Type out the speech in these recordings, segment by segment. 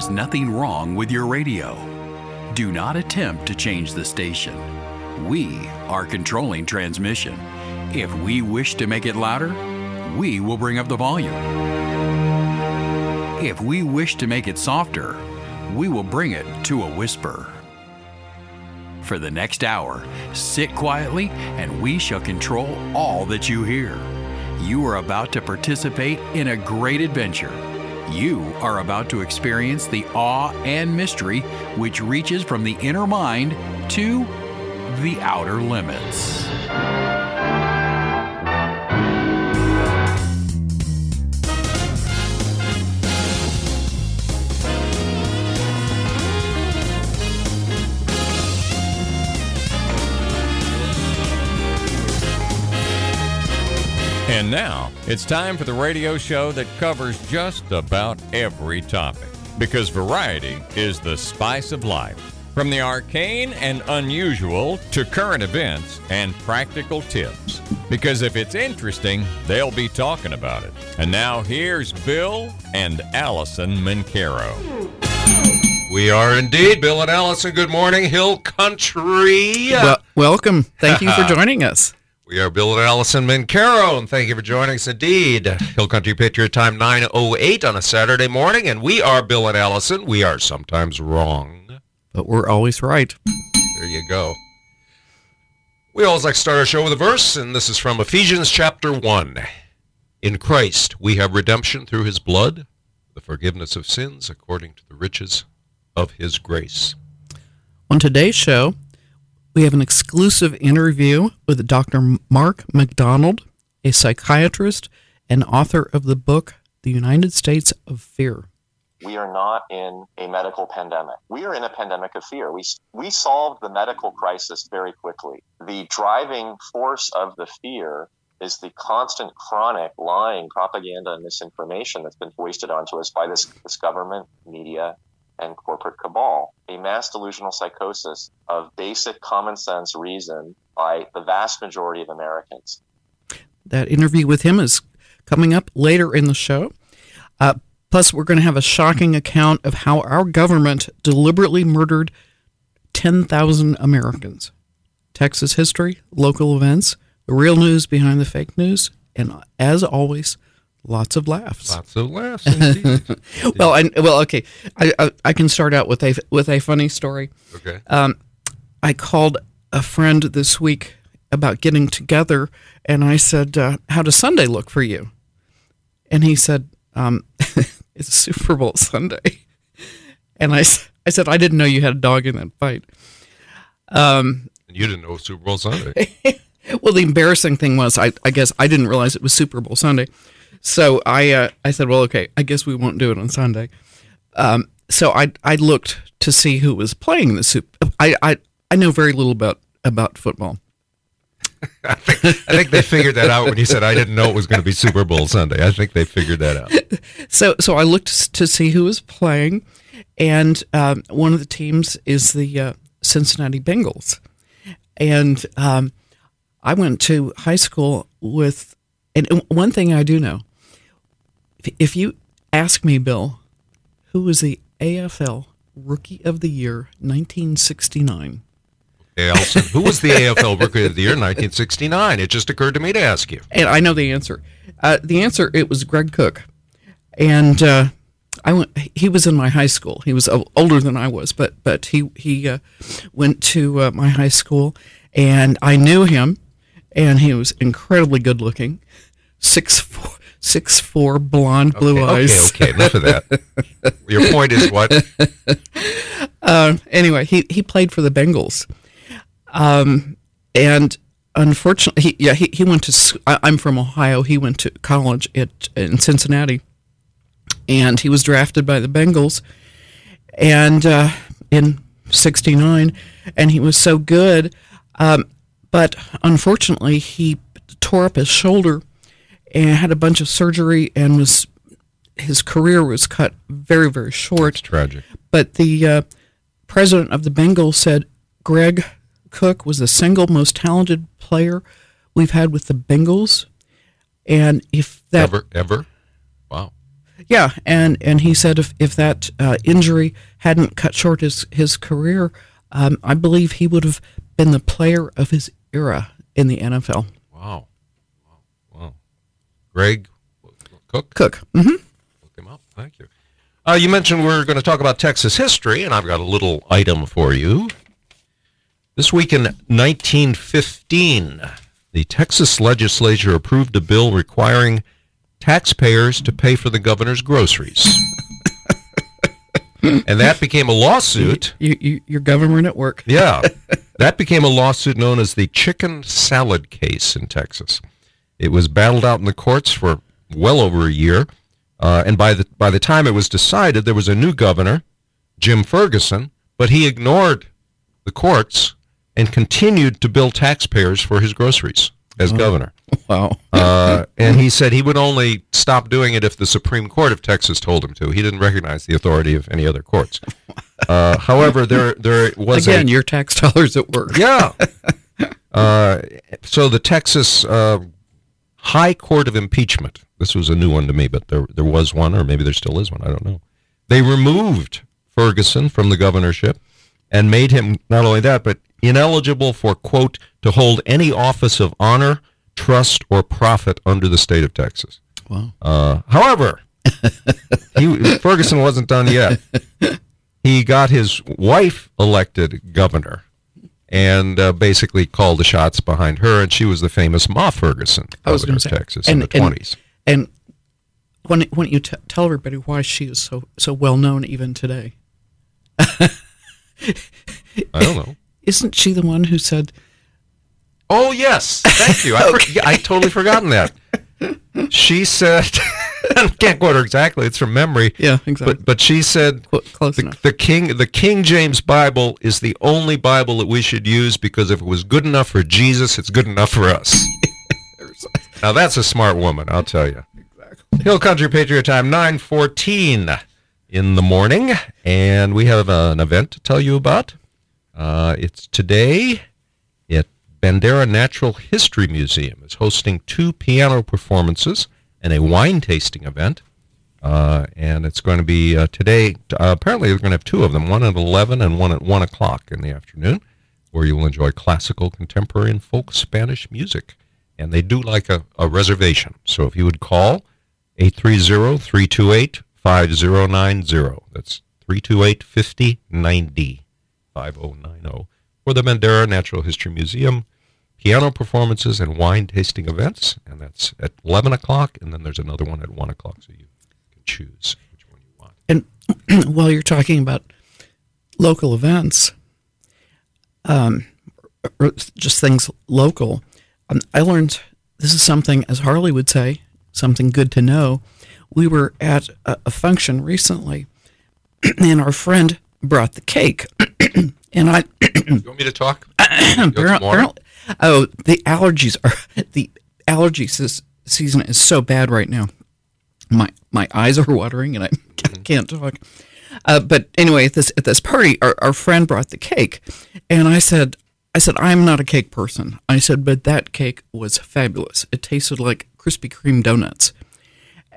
is nothing wrong with your radio. Do not attempt to change the station. We are controlling transmission. If we wish to make it louder, we will bring up the volume. If we wish to make it softer, we will bring it to a whisper. For the next hour, sit quietly and we shall control all that you hear. You are about to participate in a great adventure. You are about to experience the awe and mystery which reaches from the inner mind to the outer limits. And now it's time for the radio show that covers just about every topic. Because variety is the spice of life. From the arcane and unusual to current events and practical tips. Because if it's interesting, they'll be talking about it. And now here's Bill and Alison Mencarow. We are indeed. Bill and Alison, good morning, Hill Country. Well, welcome. Thank you for joining us. We are Bill and Alison Mencarow, and thank you for joining us indeed. Hill Country Patriot Time 908 on a Saturday morning, and we are Bill and Alison. We are sometimes wrong. But we're always right. There you go. We always like to start our show with a verse, and this is from Ephesians chapter 1. In Christ we have redemption through his blood, the forgiveness of sins according to the riches of his grace. On today's show, we have an exclusive interview with Dr. Mark McDonald, a psychiatrist and author of the book, The United States of Fear. We are not in a medical pandemic. We are in a pandemic of fear. We, we solved the medical crisis very quickly. The driving force of the fear is the constant, chronic lying, propaganda, and misinformation that's been foisted onto us by this, this government, media, and corporate cabal, a mass delusional psychosis of basic common sense reason by the vast majority of Americans. That interview with him is coming up later in the show. Uh, plus, we're going to have a shocking account of how our government deliberately murdered 10,000 Americans. Texas history, local events, the real news behind the fake news, and as always, lots of laughs. Lots of laughs, indeed. well, I, well, okay. I, I, I can start out with a with a funny story. okay. Um, I called a friend this week about getting together, and I said, uh, "How does Sunday look for you?" And he said, um, "It's Super Bowl Sunday." And I I said, "I didn't know you had a dog in that fight." Um, And you didn't know Super Bowl Sunday. well, the embarrassing thing was, I, I guess I didn't realize it was Super Bowl Sunday. So I, uh, I said, well, okay, I guess we won't do it on Sunday. Um, so I, I looked to see who was playing the Super. I, I, I know very little about about football. I think they figured that out when you said I didn't know it was going to be Super Bowl Sunday. I think they figured that out. So, so I looked to see who was playing, and um, one of the teams is the uh, Cincinnati Bengals, and um, I went to high school with. And one thing I do know, if- you ask me, Bill, who was the AFL Rookie of the Year, 1969? Hey, Alison, who was the AFL Rookie of the Year 1969? It just occurred to me to ask you. and I know the answer. Uh, the answer it was Greg Cook, and uh, I went. He was in my high school. He was older than I was, but but he he uh, went to uh, my high school, and I knew him, and he was incredibly good looking, six four, six four, blonde, blue okay, eyes. Okay, okay, enough of that. Your point is what? Uh, anyway, he he played for the Bengals, um, and unfortunately, he, yeah, he, he went to. I, am from Ohio. He went to college at in Cincinnati, and he was drafted by the Bengals, and uh, in '69, and he was so good, um, but unfortunately, he tore up his shoulder and had a bunch of surgery and was his career was cut very very short Tragic. but the uh, president of the Bengals said Greg Cook was the single most talented player we've had with the Bengals, and if that Ever, ever? Wow. Yeah, and and he said if if that uh, injury hadn't cut short his his career, um, I believe he would have been the player of his era in the NFL. Wow. Greg Cook? Cook. hmm Look him up. Thank you. Uh, you mentioned we're going to talk about Texas history, and I've got a little item for you. This week in 1915, the Texas legislature approved a bill requiring taxpayers to pay for the governor's groceries. and that became a lawsuit. You, you, your government at work. Yeah. that became a lawsuit known as the chicken salad case in Texas. It was battled out in the courts for well over a year. Uh, and by the, by the time it was decided, there was a new governor, Jim Ferguson, but he ignored the courts and continued to bill taxpayers for his groceries as governor. Wow. Uh, and he said he would only stop doing it if the Supreme Court of Texas told him to. He didn't recognize the authority of any other courts. Uh, however, there there was Again, a, your tax dollars at work. yeah. Uh, so the Texas uh, High Court of Impeachment. This was a new one to me, but there there was one, or maybe there still is one. I don't know. They removed Ferguson from the governorship and made him not only that, but ineligible for quote to hold any office of honor, trust, or profit under the state of Texas. Wow. Uh, however, he, Ferguson wasn't done yet. He got his wife elected governor and uh, basically called the shots behind her, and she was the famous Ma Ferguson, I was of say Texas and, in the and- 20s. And when when you t- tell everybody why she is so so well known even today, I don't know. isn't she the one who said, Oh yes, thank you. I, for, yeah, I totally forgotten that. She said, I can't quote her exactly. It's from memory. Yeah, exactly. But but she said Cl- close the, enough. the King the King James Bible is the only Bible that we should use because if it was good enough for Jesus, it's good enough for us. now that's a smart woman, I'll tell you. Exactly. Hill Country Patriot Time, nine fourteen in the morning, and we have an event to tell you about. Uh, it's today Bandera Natural History Museum. is hosting two piano performances and a wine tasting event. Uh, and it's going to be uh, today. Uh, apparently, they're going to have two of them one at 11 and one at 1 o'clock in the afternoon, where you will enjoy classical, contemporary, and folk Spanish music. And they do like a, a reservation. So if you would call 830 328 5090, that's 328 5090 5090 for the Bandera Natural History Museum piano performances and wine tasting events, and that's at 11 o'clock, and then there's another one at 1 o'clock, so you can choose which one you want. And while you're talking about local events, um, just things local, um, I learned this is something, as Harley would say, something good to know. We were at a, a function recently, and our friend brought the cake, and I You want me to talk? You got Apparent- some water? apparently- oh, the allergies are the allergy season is so bad right now. My my eyes are watering and I can't talk. Uh, but anyway, at this at this party, our, our friend brought the cake, and I said, I said I'm not a cake person. I said, but that cake was fabulous. It tasted like Krispy Kreme donuts.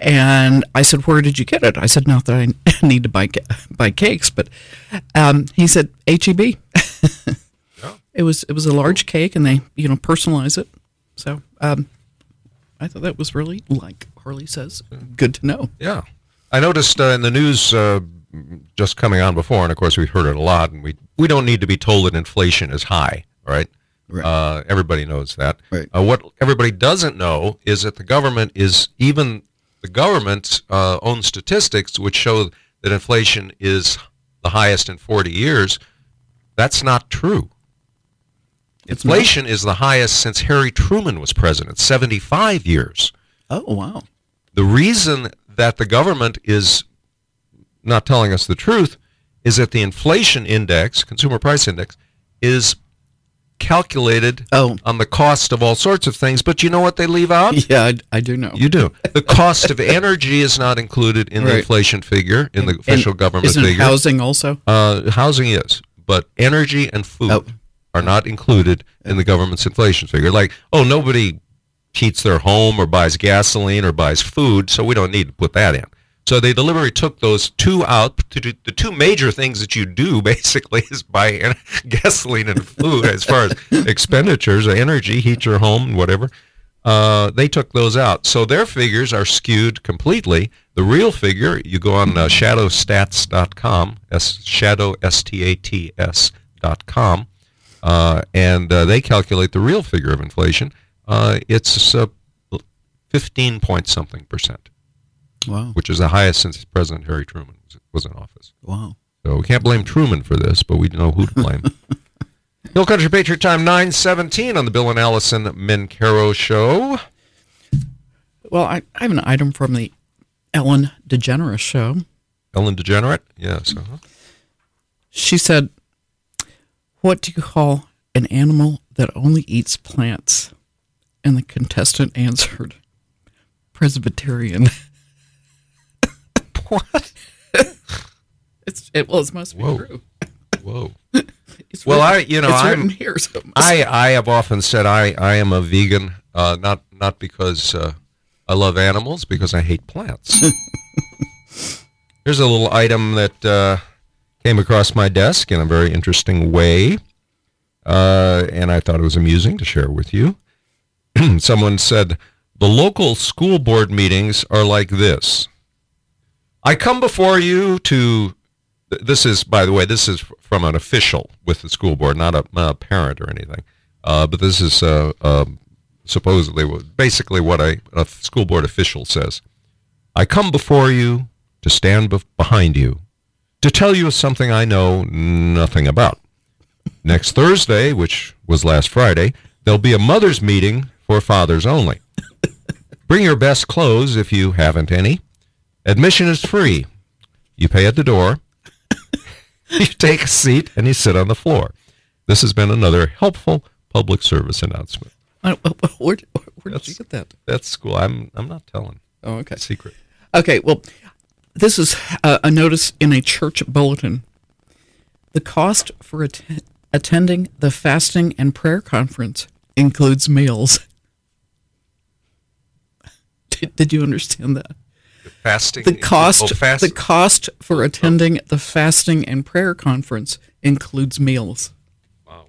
And I said, "Where did you get it?" I said, "Not that I need to buy buy cakes, but um, he said HEB." It was it was a large cake, and they you know personalize it. So um, I thought that was really like Harley says, good to know. Yeah. I noticed uh, in the news uh, just coming on before, and of course we've heard it a lot, and we, we don't need to be told that inflation is high, right? Right. Uh, everybody knows that. Right. Uh, what everybody doesn't know is that the government is even the government's uh, own statistics, which show that inflation is the highest in 40 years. That's not true. Inflation is the highest since Harry Truman was president, 75 years Oh wow! the reason that the government is not telling us the truth is that the inflation index, consumer price index, is calculated Oh. on the cost of all sorts of things. But you know what they leave out? Yeah, I, I do know. You do. The cost of energy is not included in the inflation figure, in the And official government isn't figure. housing also? Uh, housing is, but energy and food Oh. are not included in the government's inflation figure. Like, oh, nobody heats their home or buys gasoline or buys food, so we don't need to put that in. So they deliberately took those two out. To do, the two major things that you do basically is buy gasoline and food as far as expenditures, energy, heat your home, whatever. Uh, they took those out. So their figures are skewed completely. The real figure, you go on uh, shadowstats.com, S- shadow, S-T-A-T-S dot com, uh, and uh, they calculate the real figure of inflation. Uh, it's uh, 15 point something percent, Wow. which is the highest since President Harry Truman was, was in office. Wow. So we can't blame Truman for this, but we know who to blame. Hill Country Patriot Time 917 on the Bill and Alison Mencarow Show. Well, I, I have an item from the Ellen DeGeneres show. Ellen DeGenerate? Yes. Uh-huh. She said, What do you call an animal that only eats plants? And the contestant answered, Presbyterian. What? It's it well, it must be Whoa. true. Whoa. It's Well, written- I- you know, I'm- here. So it must- I, I have often said I, I am a vegan, uh, not not because uh, I love animals, because I hate plants. Here's a little item that uh, came across my desk in a very interesting way, uh, and I thought it was amusing to share with you. Someone said, The local school board meetings are like this. I come before you to this is, by the way, this is from an official with the school board, not a, not a parent or anything. Uh, but this is uh, um supposedly, basically what a, a school board official says. I come before you to stand behind you to tell you something I know nothing about. Next Thursday, which was last Friday, there'll be a mother's meeting for fathers only. Bring your best clothes if you haven't any. Admission is free. You pay at the door. you take a seat and you sit on the floor. This has been another helpful public service announcement. I- where, where did you get that? That's school. I'm I'm not telling. Oh, okay. Secret. Okay, well, this is uh, a notice in a church bulletin. The cost for att- attending the fasting and prayer conference includes meals. Did, did you understand that? Fasting. The cost, Oh, fast. the cost for attending the fasting and prayer conference includes meals. wow.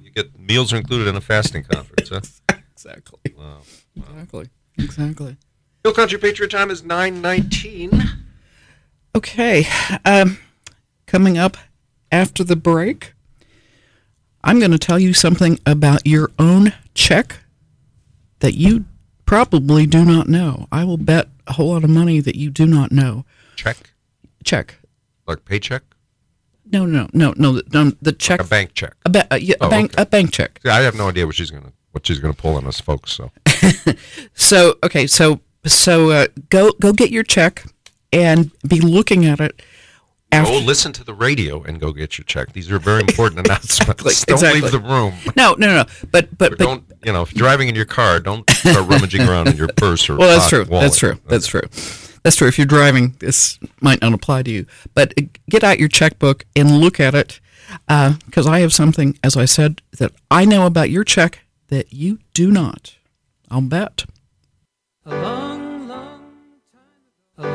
You get meals are included in a fasting conference. Huh? Exactly. Wow. Exactly. Exactly. Hill Country Patriot Time is nine nineteen. Okay. Um, coming up after the break, I'm going to tell you something about your own check that you probably do not know. I will bet a whole lot of money that you do not know. Check. Check. Like paycheck. No, no, no, no. The, no, the check. A bank check. A, ba- uh, yeah, a Oh, bank. okay. A bank check. Yeah, I have no idea what she's gonna what she's gonna pull on us folks. So So okay, so so uh, go go get your check and be looking at it. After, go listen to the radio and go get your check. These are very important announcements. Exactly, Don't leave the room. no, no, no. But but but don't you know if you're driving in your car, don't start rummaging around in your purse or Well, that's pocket true. That's true. That's true. That's true. If you're driving, this might not apply to you. But uh, get out your checkbook and look at it, because I have something, as I said, that I know about your check that you do not. I'll bet. A long, long time, a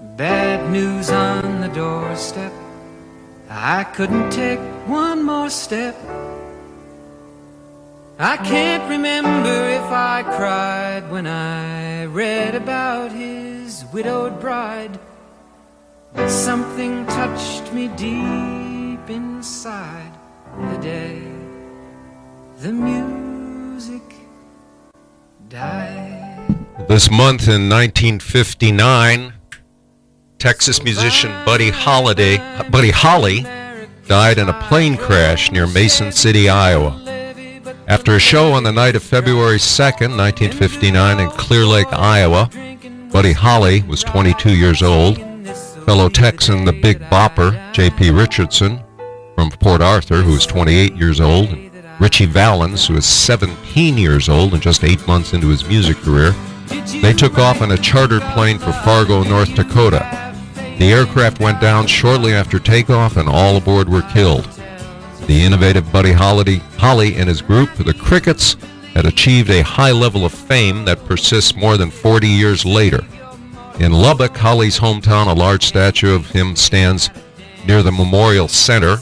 Bad news on the doorstep. I couldn't take one more step. I can't remember if I cried when I read about his widowed bride. But something touched me deep inside the day the music died. This month in 1959, Texas musician Buddy Holiday, Buddy Holly, died in a plane crash near Mason City, Iowa. After a show on the night of February 2nd, 1959, in Clear Lake, Iowa, Buddy Holly was 22 years old. Fellow Texan, the Big Bopper, J.P. Richardson from Port Arthur, who was 28 years old. And Ritchie Valens, who was 17 years old and just eight months into his music career. They took off in a chartered plane for Fargo, North Dakota. The aircraft went down shortly after takeoff and all aboard were killed. The innovative Buddy Holly, Holly and his group, the Crickets, had achieved a high level of fame that persists more than 40 years later. In Lubbock, Holly's hometown, a large statue of him stands near the Memorial Center.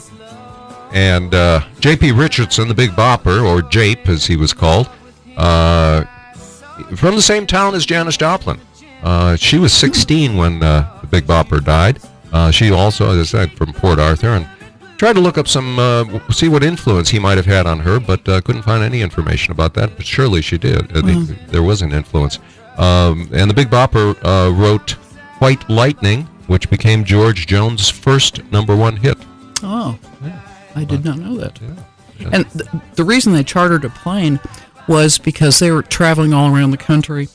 And uh, J.P. Richardson, the Big Bopper, or Jape as he was called, uh, from the same town as Janis Joplin. Uh, she was 16 when uh, Big Bopper died. Uh, she also, as I said, from Port Arthur, and tried to look up some, uh, see what influence he might have had on her, but uh, couldn't find any information about that. But surely she did. I think there was an influence. Um, and the Big Bopper uh, wrote "White Lightning," which became George Jones' first number one hit. Oh, I did not know that. And th- the reason they chartered a plane was because they were traveling all around the country,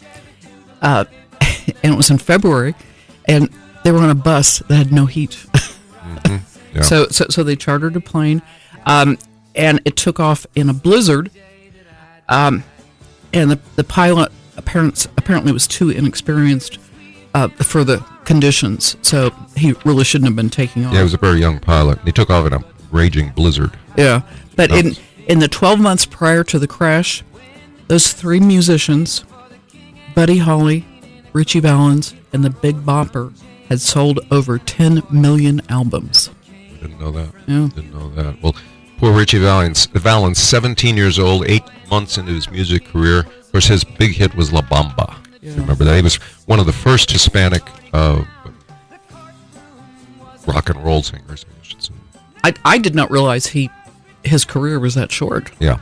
uh, and it was in February, and they were on a bus that had no heat. Yeah. So, so, so they chartered a plane, um, and it took off in a blizzard. Um, and the, the pilot apparent, apparently was too inexperienced uh, for the conditions, so he really shouldn't have been taking off. Yeah, he was a very young pilot. He took off in a raging blizzard. Yeah, but in in the 12 months prior to the crash, those three musicians, Buddy Holly, Ritchie Valens, and the Big Bopper, had sold over 10 million albums. Didn't know that. Yeah. Didn't know that. Well, poor Ritchie Valens, Valens, 17 years old, eight months into his music career. Of course, his big hit was La Bamba. You Remember that? He was one of the first Hispanic uh, rock and roll singers, I should say. I, I did not realize he his career was that short. Yeah,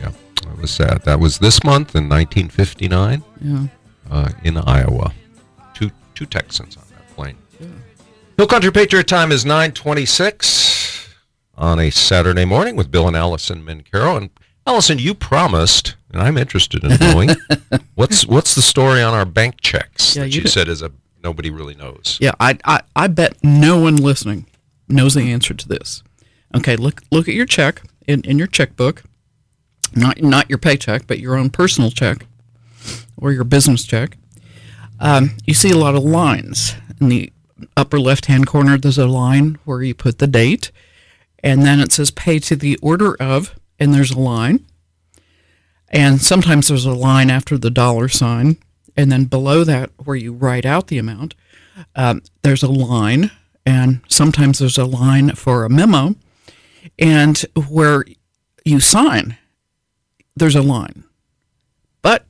yeah. That was sad. That was this month in 1959 Yeah. uh, in Iowa. Two two Texans on that plane. Hill Country Patriot time is 926 on a Saturday morning with Bill and Alison Mencarow. And Alison, you promised, and I'm interested in knowing, what's what's the story on our bank checks Yeah, that you you said is a nobody really knows. Yeah, I, I I bet no one listening knows the answer to this. Okay, look look at your check in, in your checkbook. Not not your paycheck, but your own personal check or your business check. Um, you see a lot of lines in the upper left hand corner. There's a line where you put the date, and then it says "pay to the order of," and there's a line. And sometimes there's a line after the dollar sign, and then below that, where you write out the amount, um, there's a line, and sometimes there's a line for a memo, and where you sign, there's a line. But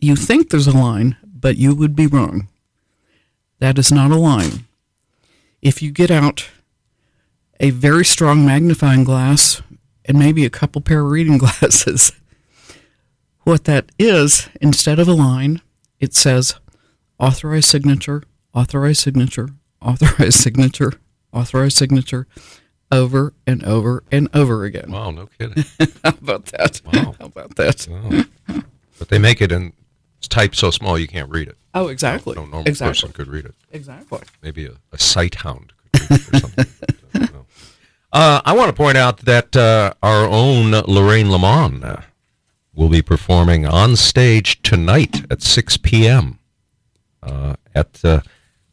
you think there's a line, but you would be wrong. That is not a line. If you get out a very strong magnifying glass and maybe a couple pair of reading glasses, what that is, instead of a line, it says authorized signature, authorized signature, authorized signature, authorized signature, over and over and over again. Wow, no kidding. How about that? Wow. How about that? Oh. but they make it in type so small you can't read it. Oh, exactly. No normal exactly. person could read it. Exactly. maybe a, a sight hound could read it or something. I. Uh, I want to point out that uh, our own Lorraine Lamont uh, will be performing on stage tonight at 6 p.m. Uh, at uh,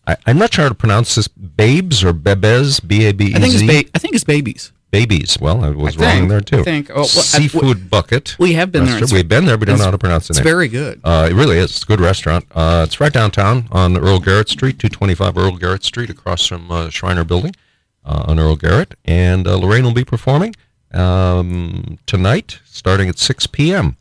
I, I'm not sure how to pronounce this. Babes or Bebes? B A B E Z. I think it's ba- I think it's babies. Babies. Well, I was I wrong think- there too. I think. Oh, well, I- Seafood bucket. We have been there. Restaurant. It's- We've been there. We don't know how to pronounce the It's name. very good. Uh, it really is. It's a good restaurant. Uh, it's right downtown on Earl Garrett Street, 225 Earl Garrett Street, across from uh, Shriner Building uh, on Earl Garrett. And uh, Lorraine will be performing um, tonight, starting at 6 p.m.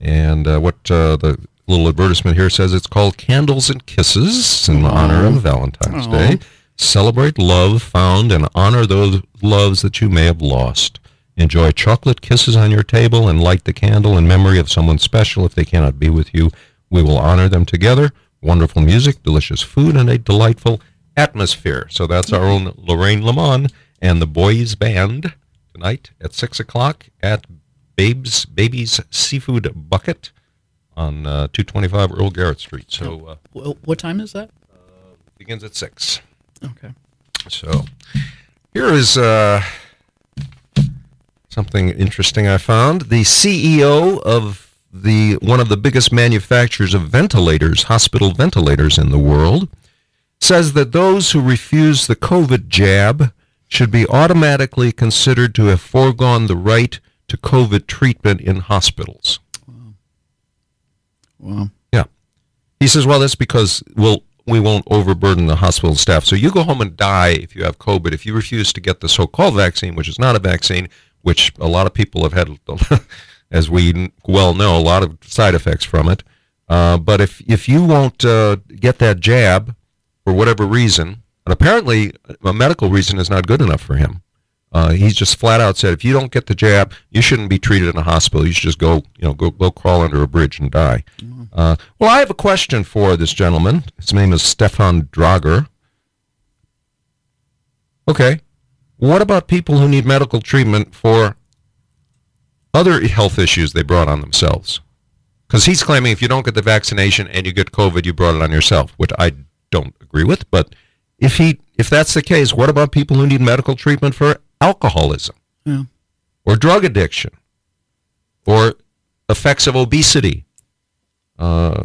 And uh, what uh, the little advertisement here says it's called Candles and Kisses in honor of Valentine's Aw. Day. Celebrate love found and honor those loves that you may have lost. Enjoy chocolate kisses on your table and light the candle in memory of someone special if they cannot be with you. We will honor them together. Wonderful music, delicious food, and a delightful atmosphere. So that's our own Lorraine Lamont and the Boys Band tonight at 6 o'clock at Babes, Baby's Seafood Bucket on uh, 225 Earl Garrett Street. So uh, what time is that? It begins at six. Okay. So here is uh, something interesting I found. The CEO of the one of the biggest manufacturers of ventilators, hospital ventilators in the world, says that those who refuse the COVID jab should be automatically considered to have foregone the right to COVID treatment in hospitals. Well, Yeah. He says, well, that's because we'll, we won't overburden the hospital staff. So you go home and die if you have COVID. If you refuse to get the so called vaccine, which is not a vaccine, which a lot of people have had, as we well know, a lot of side effects from it. Uh, but if, if you won't uh, get that jab for whatever reason, and apparently a medical reason is not good enough for him. Uh, he's just flat out said, if you don't get the jab, you shouldn't be treated in a hospital. You should just go, you know, go go crawl under a bridge and die. Uh, well, I have a question for this gentleman. His name is Stefan Drager. Okay, what about people who need medical treatment for other health issues they brought on themselves? Because he's claiming if you don't get the vaccination and you get COVID, you brought it on yourself, which I don't agree with. But if he if that's the case, what about people who need medical treatment for alcoholism yeah. or drug addiction or effects of obesity uh,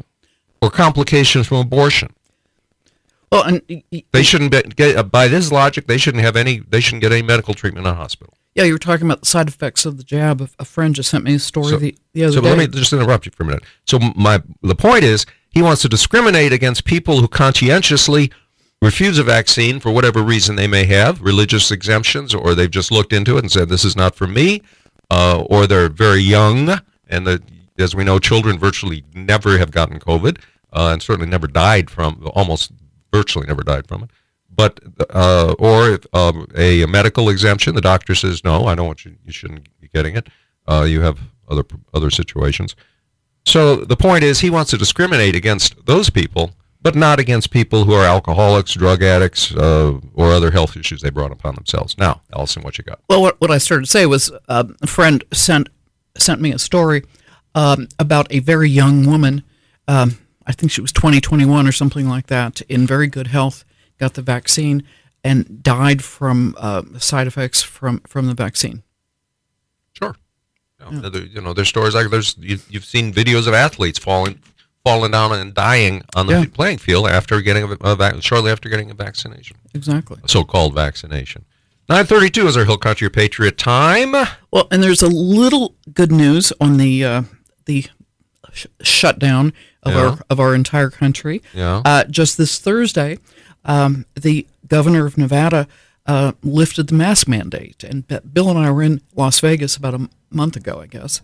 or complications from abortion? Well, and They shouldn't be, get uh, by this logic. They shouldn't have any. They shouldn't get any medical treatment in a hospital. yeah, you were talking about the side effects of the jab. A- friend just sent me a story So- the, the other so day. let me just interrupt you for a minute. So my the point is he wants to discriminate against people who conscientiously refuse a vaccine for whatever reason they may have, religious exemptions, or they've just looked into it and said this is not for me, uh, or they're very young, and the, as we know, children virtually never have gotten COVID, uh, and certainly never died from, almost virtually never died from it. But uh, or if, um, a, medical exemption, the doctor says no, I don't want you. You shouldn't be getting it. Uh, you have other other situations. So the point is, he wants to discriminate against those people, but not against people who are alcoholics, drug addicts, uh, or other health issues they brought upon themselves. Now, Alison, what you got? Well, what, what I started to say was uh, a friend sent sent me a story um, about a very young woman. Um, I think she was 20, 21 or something like that, in very good health, got the vaccine, and died from uh, side effects from, from the vaccine. Sure. You know, there- you know, there's stories like there's you, you've seen videos of athletes falling falling down and dying on the Yeah. playing field after getting a, a vac- shortly after getting a vaccination, Exactly. so-called vaccination. 9:32 is our Hill Country Patriot time. Well, and there's a little good news on the uh, the sh- shutdown of Yeah. our of our entire country. Yeah. Uh, just this Thursday, um, the governor of Nevada uh, lifted the mask mandate, and Bill and I were in Las Vegas about a m- month ago, I guess.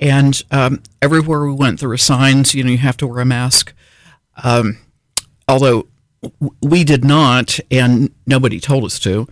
And um, everywhere we went, there were signs. You know, you have to wear a mask. Um, although w- we did not, and nobody told us to.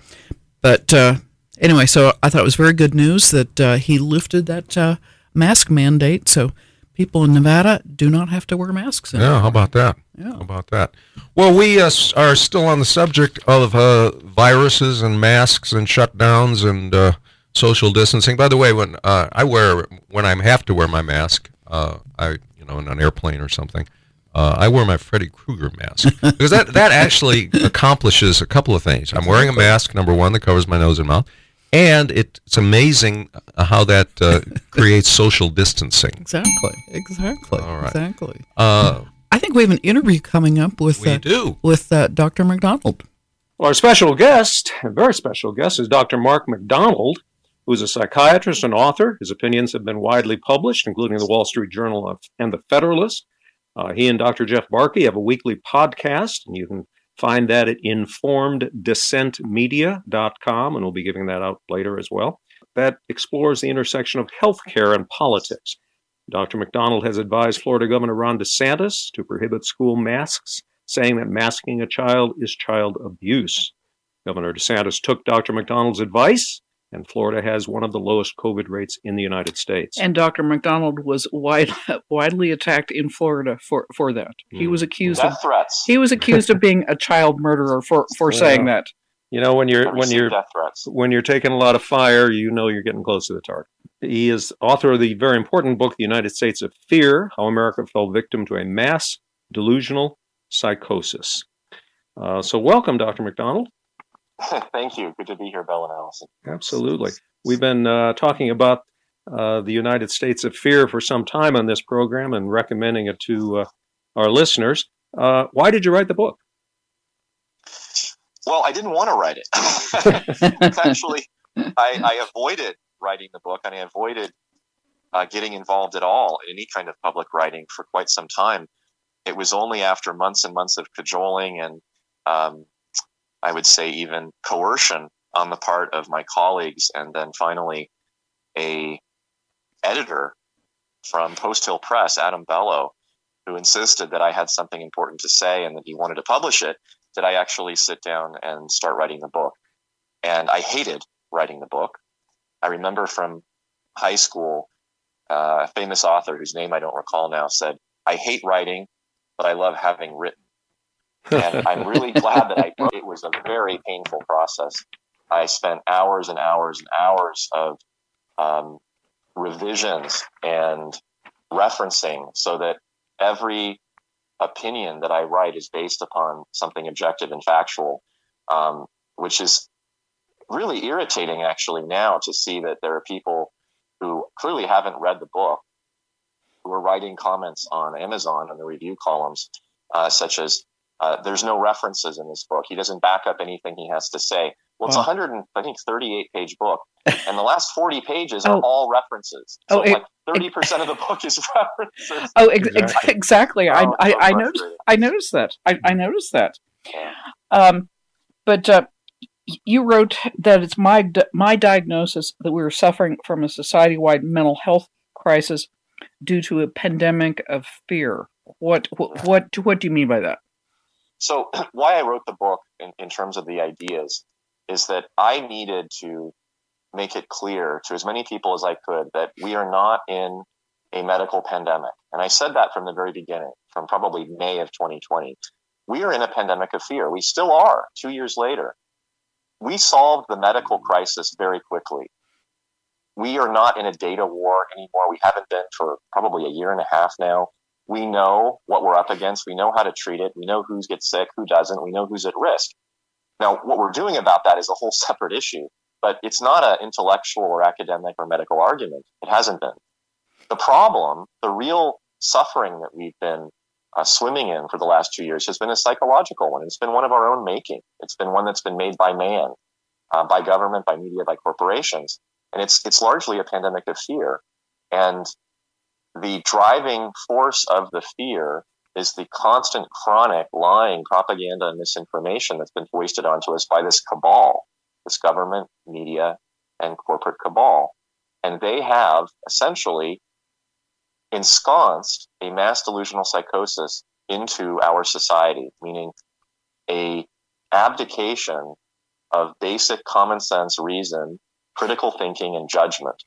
But uh, anyway, so I thought it was very good news that uh, he lifted that uh, mask mandate. So people in Nevada do not have to wear masks. Anymore. Yeah, how about that? Yeah. How about that? Well, we uh, are still on the subject of uh, viruses and masks and shutdowns and uh, social distancing. By the way, when uh, I wear when I have to wear my mask, uh, I you know in an airplane or something, uh, I wear my Freddy Krueger mask because that that actually accomplishes a couple of things. I'm wearing a mask, number one, that covers my nose and mouth. And it, it's amazing uh, how that uh, creates social distancing. Exactly. Exactly. All right. Exactly. Uh, I think we have an interview coming up with we uh, do. with uh, Dr. McDonald. Well, our special guest, a very special guest, is Dr. Mark McDonald, who's a psychiatrist and author. His opinions have been widely published, including the Wall Street Journal and the Federalist. Uh, he and Dr. Jeff Barke have a weekly podcast, and you can find that at informeddissentmedia.com, and we'll be giving that out later as well. That explores the intersection of healthcare and politics. Dr. McDonald has advised Florida Governor Ron DeSantis to prohibit school masks, saying that masking a child is child abuse. Governor DeSantis took Dr. McDonald's advice, and Florida has one of the lowest COVID rates in the United States. And Dr. McDonald was wide, widely attacked in Florida for, for that. He was accused of threats. he was accused of being a child murderer for, for saying that. you know, when you're when you're death threats. when you're taking a lot of fire, you know you're getting close to the target. he is author of the very important book, The United States of Fear How America Fell Victim to a Mass Delusional Psychosis. Uh, so, welcome, Dr. McDonald. Thank you. Good to be here, Bell and Alison. Absolutely. We've been uh, talking about uh, the United States of Fear for some time on this program and recommending it to uh, our listeners. Uh, why did you write the book? Well, I didn't want to write it. Actually, I, I, avoided writing the book and I avoided uh, getting involved at all in any kind of public writing for quite some time. It was only after months and months of cajoling and um, I would say even coercion on the part of my colleagues, and then finally a editor from Post Hill Press, Adam Bellow, who insisted that I had something important to say and that he wanted to publish it, that I actually sit down and start writing the book. And I hated writing the book. I remember from high school, uh, a famous author whose name I don't recall now said, I hate writing, but I love having written and I'm really glad that I. It was a very painful process. I spent hours and hours and hours of um, revisions and referencing so that every opinion that I write is based upon something objective and factual, um, which is really irritating actually now to see that there are people who clearly haven't read the book who are writing comments on Amazon on the review columns, uh, such as uh, there's no references in this book. He doesn't back up anything he has to say. Well, it's a hundred and I think thirty-eight page book, and the last forty pages are oh. all references. So oh, it, like thirty percent of the book is references. Oh, ex- exactly. exactly. I, oh, I, I noticed. I noticed that. I, I noticed that. Yeah. Um, but uh, you wrote that it's my my diagnosis that we are suffering from a society-wide mental health crisis due to a pandemic of fear. What what what, what do you mean by that? So, why I wrote the book in, in terms of the ideas is that I needed to make it clear to as many people as I could that we are not in a medical pandemic. And I said that from the very beginning, from probably May of 2020. We are in a pandemic of fear. We still are two years later. We solved the medical crisis very quickly. We are not in a data war anymore. We haven't been for probably a year and a half now we know what we're up against. We know how to treat it. We know who gets sick, who doesn't. We know who's at risk. Now, what we're doing about that is a whole separate issue, but it's not an intellectual or academic or medical argument. It hasn't been. The problem, the real suffering that we've been uh, swimming in for the last two years has been a psychological one. It's been one of our own making. It's been one that's been made by man, uh, by government, by media, by corporations. And it's, it's largely a pandemic of fear. And the driving force of the fear is the constant chronic lying propaganda and misinformation that's been foisted onto us by this cabal, this government, media, and corporate cabal. And they have essentially ensconced a mass delusional psychosis into our society, meaning a abdication of basic common sense reason, critical thinking, and judgment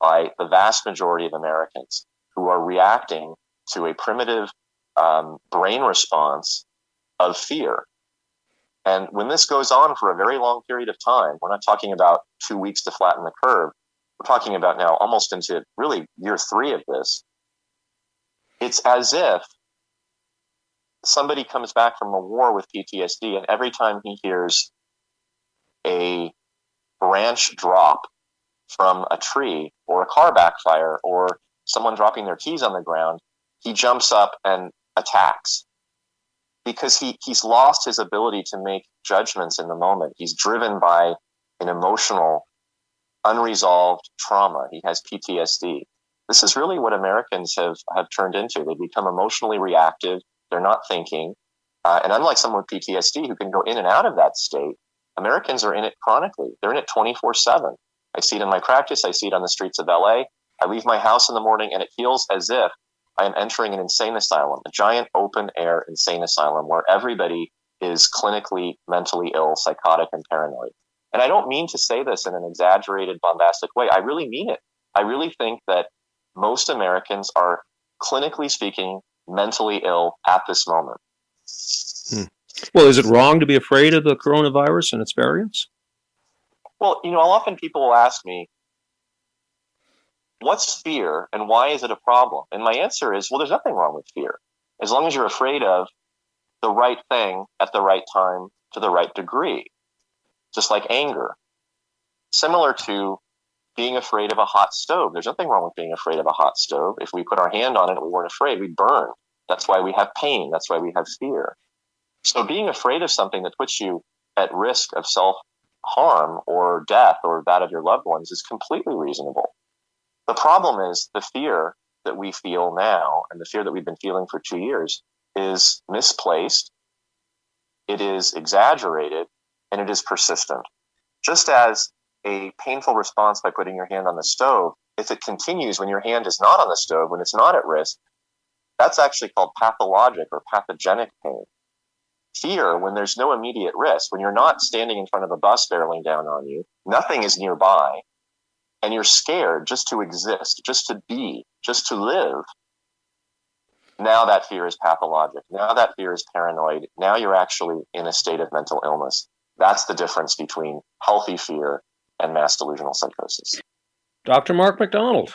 by the vast majority of Americans who are reacting to a primitive um, brain response of fear. And when this goes on for a very long period of time, we're not talking about two weeks to flatten the curve. We're talking about now almost into really year three of this. It's as if somebody comes back from a war with PTSD, and every time he hears a branch drop from a tree or a car backfire or someone dropping their keys on the ground, he jumps up and attacks because he, he's lost his ability to make judgments in the moment. He's driven by an emotional, unresolved trauma. He has PTSD. This is really what Americans have, have turned into. They become emotionally reactive. They're not thinking. Uh, and unlike someone with PTSD who can go in and out of that state, Americans are in it chronically. They're in it 24 7. I see it in my practice. I see it on the streets of LA. I leave my house in the morning and it feels as if I am entering an insane asylum, a giant open air insane asylum where everybody is clinically mentally ill, psychotic, and paranoid. And I don't mean to say this in an exaggerated, bombastic way. I really mean it. I really think that most Americans are clinically speaking mentally ill at this moment. Hmm. Well, is it wrong to be afraid of the coronavirus and its variants? Well, you know, often people will ask me, what's fear and why is it a problem? And my answer is, well, there's nothing wrong with fear. As long as you're afraid of the right thing at the right time to the right degree, just like anger. Similar to being afraid of a hot stove. There's nothing wrong with being afraid of a hot stove. If we put our hand on it we weren't afraid, we'd burn. That's why we have pain. That's why we have fear. So being afraid of something that puts you at risk of self harm or death or that of your loved ones is completely reasonable. The problem is the fear that we feel now and the fear that we've been feeling for two years is misplaced, it is exaggerated, and it is persistent. Just as a painful response by putting your hand on the stove, if it continues when your hand is not on the stove, when it's not at risk, that's actually called pathologic or pathogenic pain. Fear, when there's no immediate risk, when you're not standing in front of a bus barreling down on you, nothing is nearby, and you're scared just to exist, just to be, just to live, now that fear is pathologic. Now that fear is paranoid. Now you're actually in a state of mental illness. That's the difference between healthy fear and mass delusional psychosis. Dr. Mark McDonald,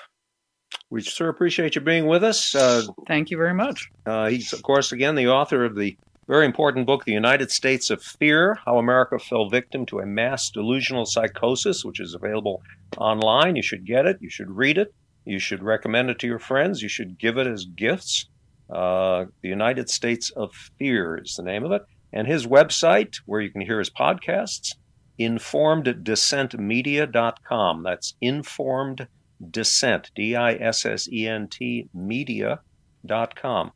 we sure appreciate you being with us. Uh, Thank you very much. uh, he's, of course, again, the author of the very important book, The United States of Fear How America Fell Victim to a Mass Delusional Psychosis, which is available online. You should get it, you should read it, you should recommend it to your friends, you should give it as gifts. Uh, the United States of Fear is the name of it. And his website, where you can hear his podcasts, informeddissentmedia.com. That's informed dissent, D I S S E N T media.com.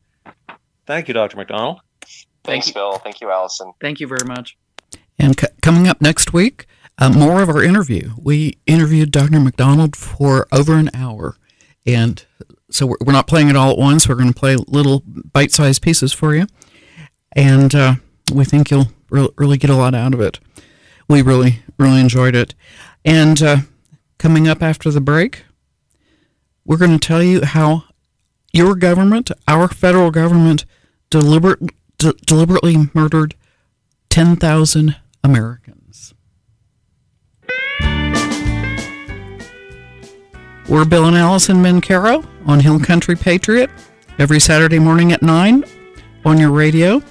Thank you, Dr. McDonald. Thanks, Bill. Thank you, Alison. Thank you very much. And c- coming up next week, uh, more of our interview. We interviewed Dr. McDonald for over an hour. And so we're, we're not playing it all at once. We're going to play little bite sized pieces for you. And uh, we think you'll re- really get a lot out of it. We really, really enjoyed it. And uh, coming up after the break, we're going to tell you how your government, our federal government, deliberate, de- deliberately murdered 10,000 Americans. We're Bill and Alison Mencarow on Hill Country Patriot every Saturday morning at 9 on your radio,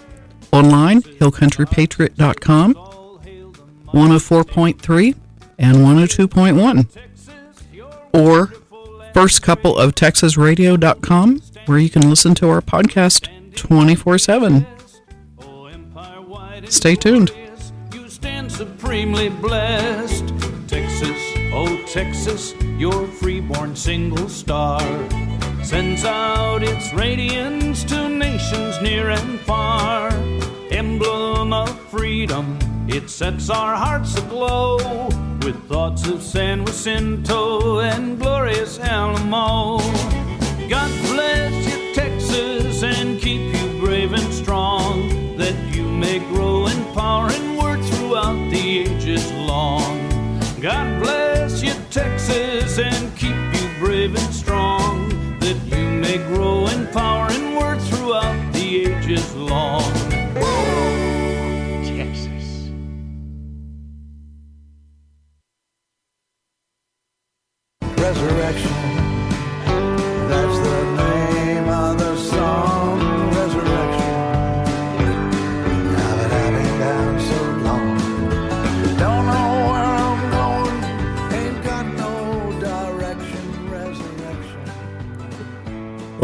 online, hillcountrypatriot.com, 104.3 and 102.1, or first couple of texasradio.com where you can listen to our podcast 24 7. Stay tuned. You stand supremely blessed. Texas, oh Texas, your freeborn single star sends out its radiance to nations near and far. Emblem of freedom, it sets our hearts aglow with thoughts of San Jacinto and glorious Alamo. God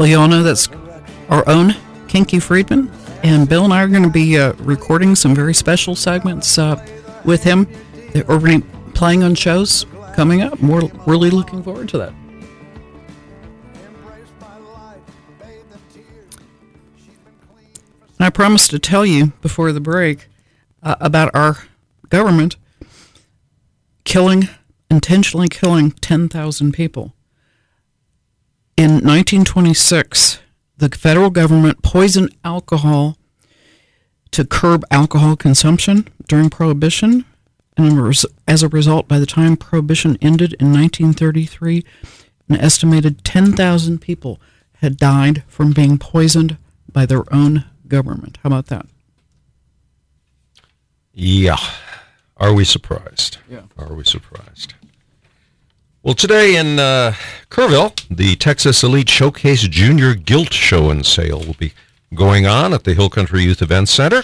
Well, you all know that's our own Kinky Friedman. And Bill and I are going to be uh, recording some very special segments uh, with him. We're be playing on shows coming up. We're really looking forward to that. And I promised to tell you before the break uh, about our government killing, intentionally killing 10,000 people. In 1926, the federal government poisoned alcohol to curb alcohol consumption during Prohibition. And as a result, by the time Prohibition ended in 1933, an estimated 10,000 people had died from being poisoned by their own government. How about that? Yeah. Are we surprised? Yeah. Are we surprised? Well, today in uh, Kerrville, the Texas Elite Showcase Junior Gilt Show and Sale will be going on at the Hill Country Youth Event Center,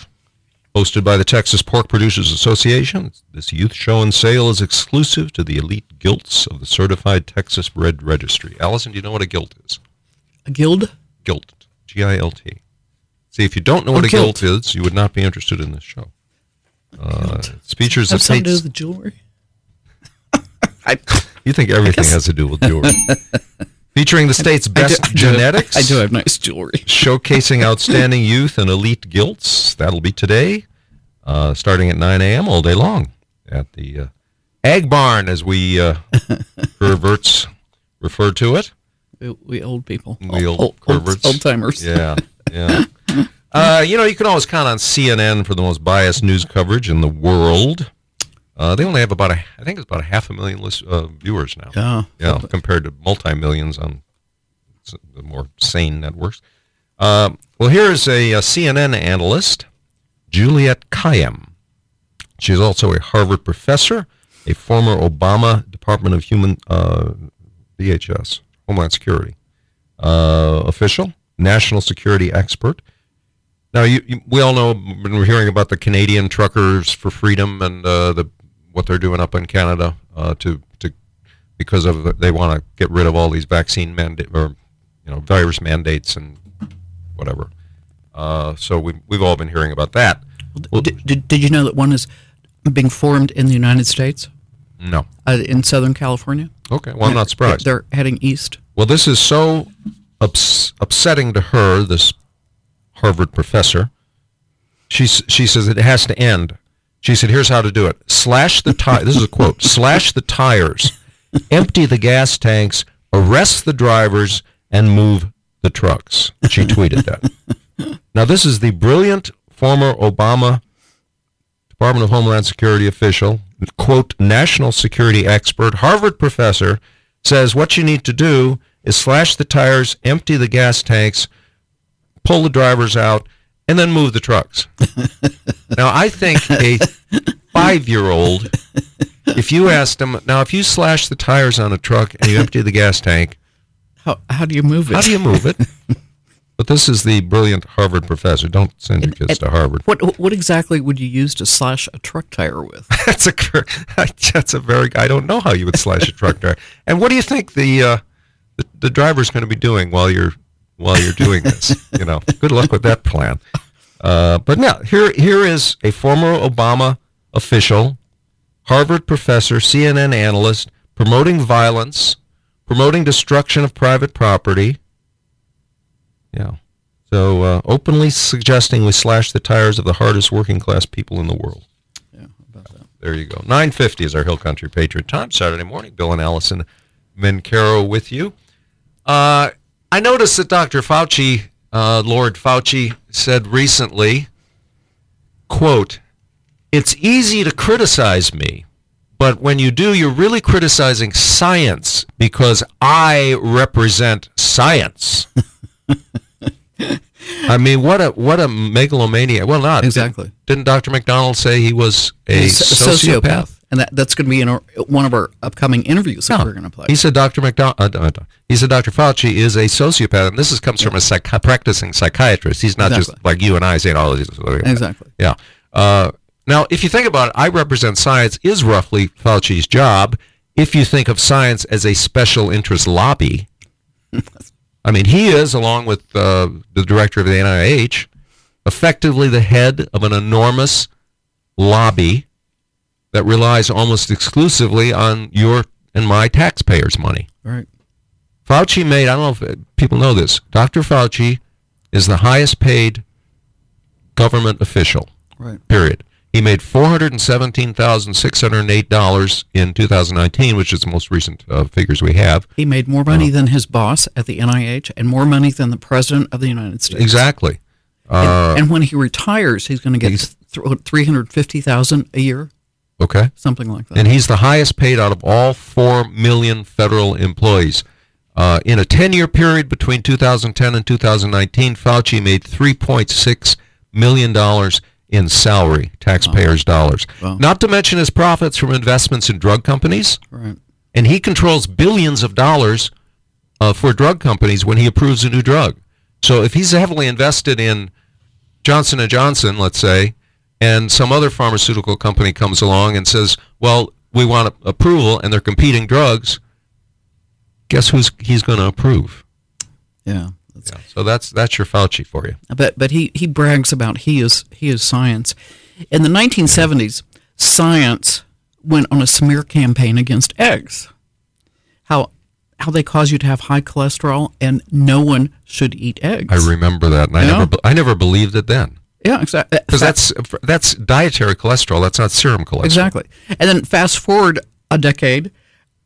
hosted by the Texas Pork Producers Association. This youth show and sale is exclusive to the elite gilts of the Certified Texas Bred Registry. Alison, do you know what a gilt is? A guild? Gilt, G-I-L-T. See, if you don't know Oh, what a gilt. gilt is, you would not be interested in this show. Uh, it features Have the something to do with the jewelry? You think everything has to do with jewelry. Featuring the state's I best I do have- genetics. I do have nice jewelry. Showcasing outstanding youth and elite gilts. That'll be today, uh, starting at 9 a.m. all day long at the uh, Ag Barn, as we uh, perverts refer to it. We, we old people. We old, old, perverts. old timers. Yeah, yeah. Uh, you know, you can always count on CNN for the most biased news coverage in the world. Uh, they only have about a, I think it's about a half a million list, uh, viewers now. Yeah. Yeah, compared to multi millions on the more sane networks. Uh, well, here is a, uh CNN analyst, Juliet Kayyem. She's also a Harvard professor, a former Obama Department of Human uh, DHS Homeland Security uh, official, national security expert. Now, you, you, we all know when we're hearing about the Canadian truckers for freedom and uh, the what they're doing up in Canada uh, to to because of the, they want to get rid of all these vaccine mandate or you know virus mandates and whatever. Uh, so we we've all been hearing about that. Well, Did, did, did you know that one is being formed in the United States, no. uh, in Southern California? Okay. Well, I'm not surprised. They're heading east. Well, this is so ups- upsetting to her, this Harvard professor. She, she says it has to end. She said, here's how to do it. Slash the tire. this is a quote. Slash the tires, empty the gas tanks, arrest the drivers, and move the trucks. She tweeted that. now, this is the brilliant former Obama Department of Homeland Security official, quote, national security expert, Harvard professor, says what you need to do is slash the tires, empty the gas tanks, pull the drivers out, and then move the trucks. now, I think a five year old, if you asked him, now, if you slash the tires on a truck and you empty the gas tank, How, how do you move it? how do you move it? But this is the brilliant Harvard professor. Don't send your kids to Harvard. What what exactly would you use to slash a truck tire with? That's a that's a very. I don't know how you would slash a truck tire. And what do you think the uh, the, the driver's going to be doing while you're while you're doing this? You know, good luck with that plan. Uh, but now here here is a former Obama official, Harvard professor, CNN analyst, promoting violence, promoting destruction of private property. Yeah. So uh, openly suggesting we slash the tires of the hardest working class people in the world. Yeah, about that. There you go. 950 is our Hill Country Patriot Time, Saturday morning. Bill and Alison Mencarow with you. Uh, I noticed that Dr. Fauci, uh, Lord Fauci, said recently, quote, it's easy to criticize me, but when you do, you're really criticizing science because I represent science. I mean, what a what a megalomania. Well, not Exactly. Didn't Dr. McDonald say he was a He's sociopath? And that, that's going to be in our, one of our upcoming interviews that No. we're going to play. He said Dr. McDonald. Uh, he said Dr. Fauci is a sociopath, and this is, comes from a psych- practicing psychiatrist. He's not just like you and I saying, "Oh, he's a sociopath." Exactly. Yeah. Uh, now, if you think about it, I represent science is roughly Fauci's job. If you think of science as a special interest lobby, I mean, he is, along with uh, the director of the NIH, effectively the head of an enormous lobby that relies almost exclusively on your and my taxpayers' money. Right. Fauci made, I don't know if uh, people know this, Dr. Fauci is the highest paid government official, Right. period. He made $417,608 in 2019, which is the most recent uh, figures we have. He made more money than his boss at the NIH and more money than the president of the United States. Exactly. And, Uh, and when he retires, he's going to get he's- th- three hundred fifty thousand a year, okay. something like that. And he's the highest paid out of all 4 million federal employees. Uh, in a 10 year period between 2010 and 2019, Fauci made $3.6 million in salary, taxpayers' dollars. Wow. Not to mention his profits from investments in drug companies. right. and he controls billions of dollars uh, for drug companies when he approves a new drug. So if he's heavily invested in Johnson and Johnson, let's say, and some other pharmaceutical company comes along and says, "Well, we want approval," and they're competing drugs, guess who's he's going to approve? Yeah. Yeah, so that's that's your Fauci for you. But but he, he brags about he is he is science. In the 1970s, science went on a smear campaign against eggs. How how they cause you to have high cholesterol and no one should eat eggs. I remember that, and I never I never believed it then yeah, exactly. because that's that's dietary cholesterol. That's not serum cholesterol. Exactly. And then fast forward a decade,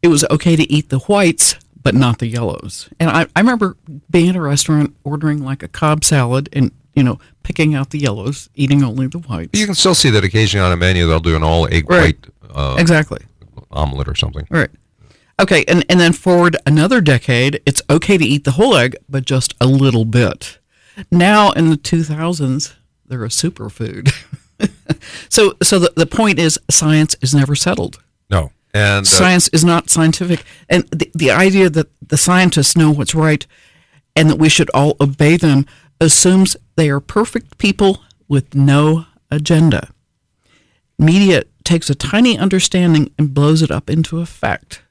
it was okay to eat the whites, but not the yellows. And I, I remember being at a restaurant ordering like a Cobb salad and, you know, picking out the yellows, eating only the whites. You can still see that occasionally on a menu they'll do an all egg Right. white uh, exactly. omelet or something. Right. Okay. And, and then forward another decade, it's okay to eat the whole egg, but just a little bit. Now in the 2000s, they're a superfood. so so the, the point is science is never settled. No, and uh, science is not scientific and the, the idea that the scientists know what's right and that we should all obey them assumes they are perfect people with no agenda media takes a tiny understanding and blows it up into a fact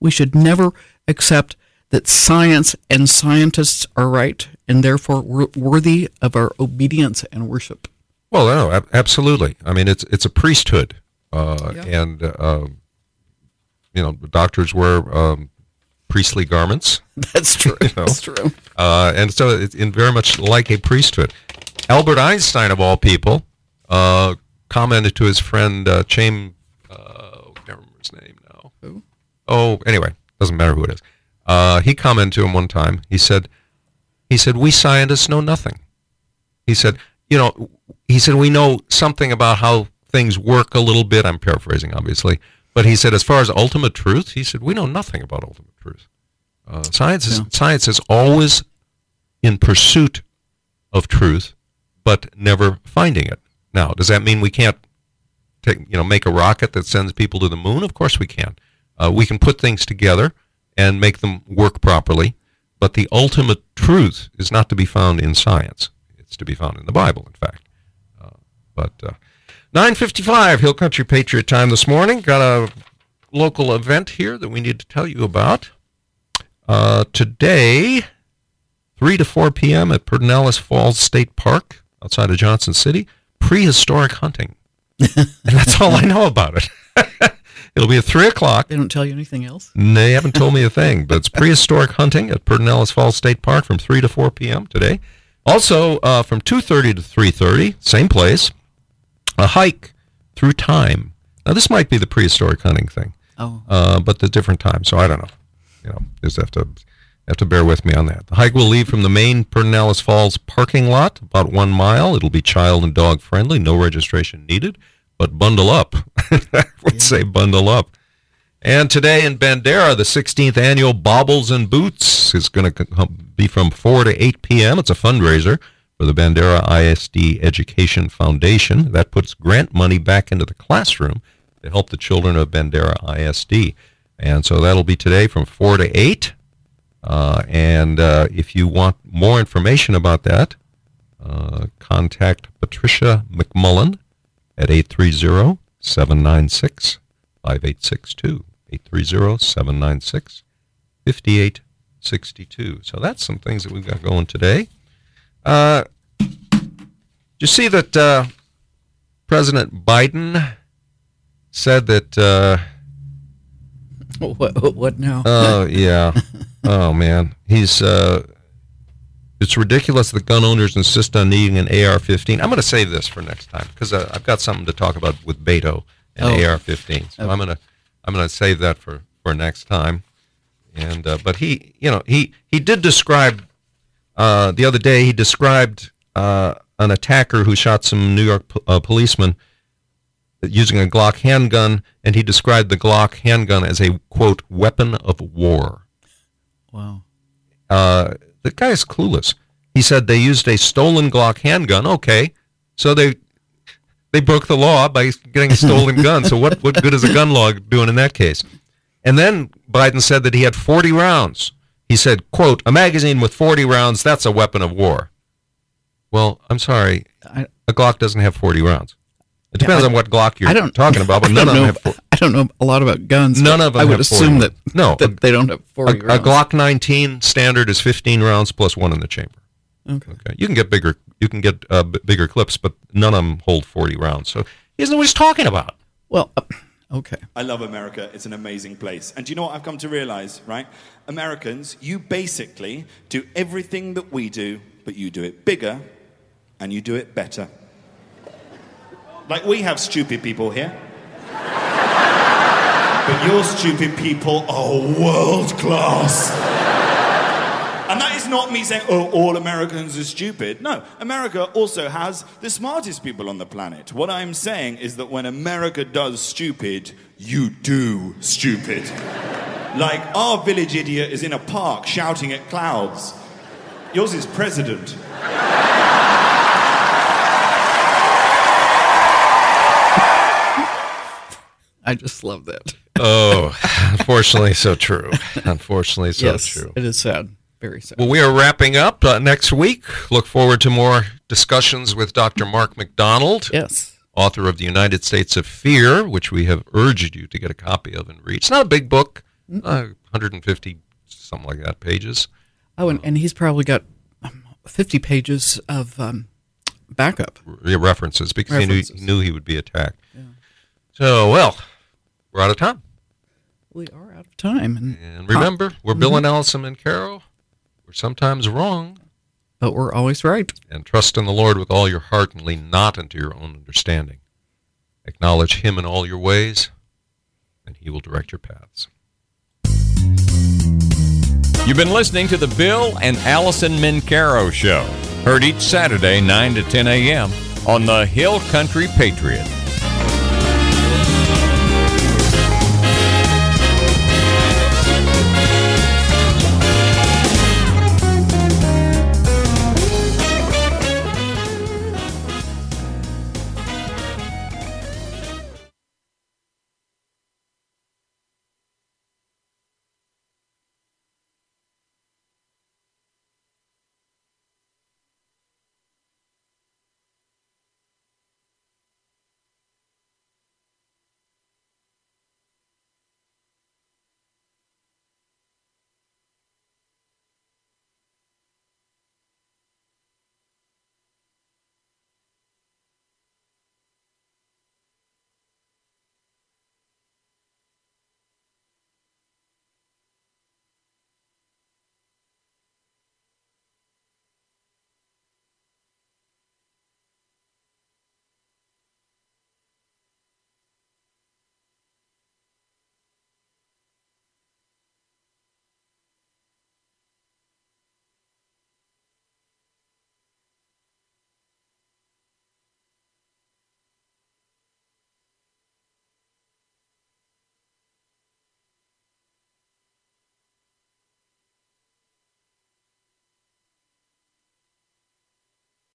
we should never accept that science and scientists are right and therefore wor- worthy of our obedience and worship Well, no, absolutely. I mean, it's it's a priesthood, uh, and uh, you know, doctors wear um, priestly garments, that's true You know? that's true uh, and so it's in very much like a priesthood. Albert Einstein, of all people, uh, commented to his friend uh, Chaim. Uh, I can't remember his name now. Who? Oh, anyway, doesn't matter who it is. Uh, he commented to him one time. He said, "He said we scientists know nothing." He said, "You know," he said, "We know something about how things work a little bit." I'm paraphrasing, obviously, but he said, as far as ultimate truth, he said, "We know nothing about ultimate truth." Uh, science is Yeah. science is always in pursuit of truth, but never finding it. Now, does that mean we can't take you know make a rocket that sends people to the moon? Of course we can. Uh, we can put things together and make them work properly, but the ultimate truth is not to be found in science. It's to be found in the Bible, in fact. Uh, but uh, 9:55 Hill Country Patriot Time this morning. Got a local event here that we need to tell you about. Uh, today, 3 to 4 p.m. at Pedernales Falls State Park outside of Johnson City, prehistoric hunting. and that's all I know about it. It'll be at 3 o'clock. they don't tell you anything else They haven't told me a thing, but it's prehistoric hunting at Pedernales Falls State Park from 3 to 4 p.m. today. Also, uh, from 2.30 to 3.30, same place, a hike through time. Now, this might be the prehistoric hunting thing, oh uh, but the different time, so I don't know. You know, just have to have to bear with me on that. The hike will leave from the main Pedernales Falls parking lot, about one mile. It'll be child and dog friendly, no registration needed, but bundle up. I would say bundle up. And today in Bandera, the 16th annual Baubles and Boots is going to be from 4 to 8 p.m. It's a fundraiser for the Bandera ISD Education Foundation. That puts grant money back into the classroom to help the children of Bandera ISD. And so that'll be today from 4 to 8. Uh, and uh, if you want more information about that, uh, contact Patricia McMullen at 830 796 5862. 830 796 5862. So that's some things that we've got going today. Uh, you see that uh, President Biden said that. Uh, what, what now Oh yeah. oh man, he's. Uh, it's ridiculous that gun owners insist on needing an AR-15. I'm going to save this for next time because uh, I've got something to talk about with Beto and Oh. AR-15. So I'm going to I'm going to save that for for next time. And uh, but he, you know, he he did describe uh, the other day. He described uh, an attacker who shot some New York po- uh, policemen using a Glock handgun, and he described the Glock handgun as a quote weapon of war. wow Uh, the guy is clueless. He said they used a stolen Glock handgun. Okay, so they they broke the law by getting a stolen gun. So what what good is a gun law doing in that case? And then Biden said that he had 40 rounds. He said, quote, a magazine with 40 rounds, that's a weapon of war. Well, I'm sorry. I, A Glock doesn't have 40 rounds. It Yeah, depends I- on what Glock you're I don't talking about, but I none don't of them know, have 40. I don't know a lot about guns. None of them I would have assume 40 that No, that a- they don't have A, forty a. Glock 19 standard is 15 rounds plus one in the chamber. Okay. Okay. You can get bigger. You can get uh, b- bigger clips, but none of them hold 40 rounds. So he doesn't know what he's talking about. Well, uh, okay. I love America. It's an amazing place. And do you know what I've come to realize, right? Americans, you basically do everything that we do, but you do it bigger and you do it better. Like we have stupid people here. But your stupid people are world class. And that is not me saying, oh, all Americans are stupid. No, America also has the smartest people on the planet. What I'm saying is that when America does stupid, you do stupid. Like our village idiot is in a park shouting at clouds. Yours is president. I just love that. Oh, unfortunately, so true. Unfortunately, so yes, true. it is sad. Very sad. Well, we are wrapping up uh, next week. Look forward to more discussions with Dr. Mark McDonald, yes. author of The United States of Fear, which we have urged you to get a copy of and read. It's not a big book, uh, 150, something like that, pages. Oh, and, and he's probably got um, 50 pages of um, backup. re- references because He, knew, he knew he would be attacked. So, well, we're out of time. We are out of time. And, And remember, we're Bill mm-hmm. and Alison Mencarow. We're sometimes wrong. but we're always right. And trust in the Lord with all your heart and lean not into your own understanding. Acknowledge Him in all your ways, and He will direct your paths. You've been listening to the Bill and Alison Mencarow Show, heard each Saturday 9 to 10 a.m. on the Hill Country Patriot.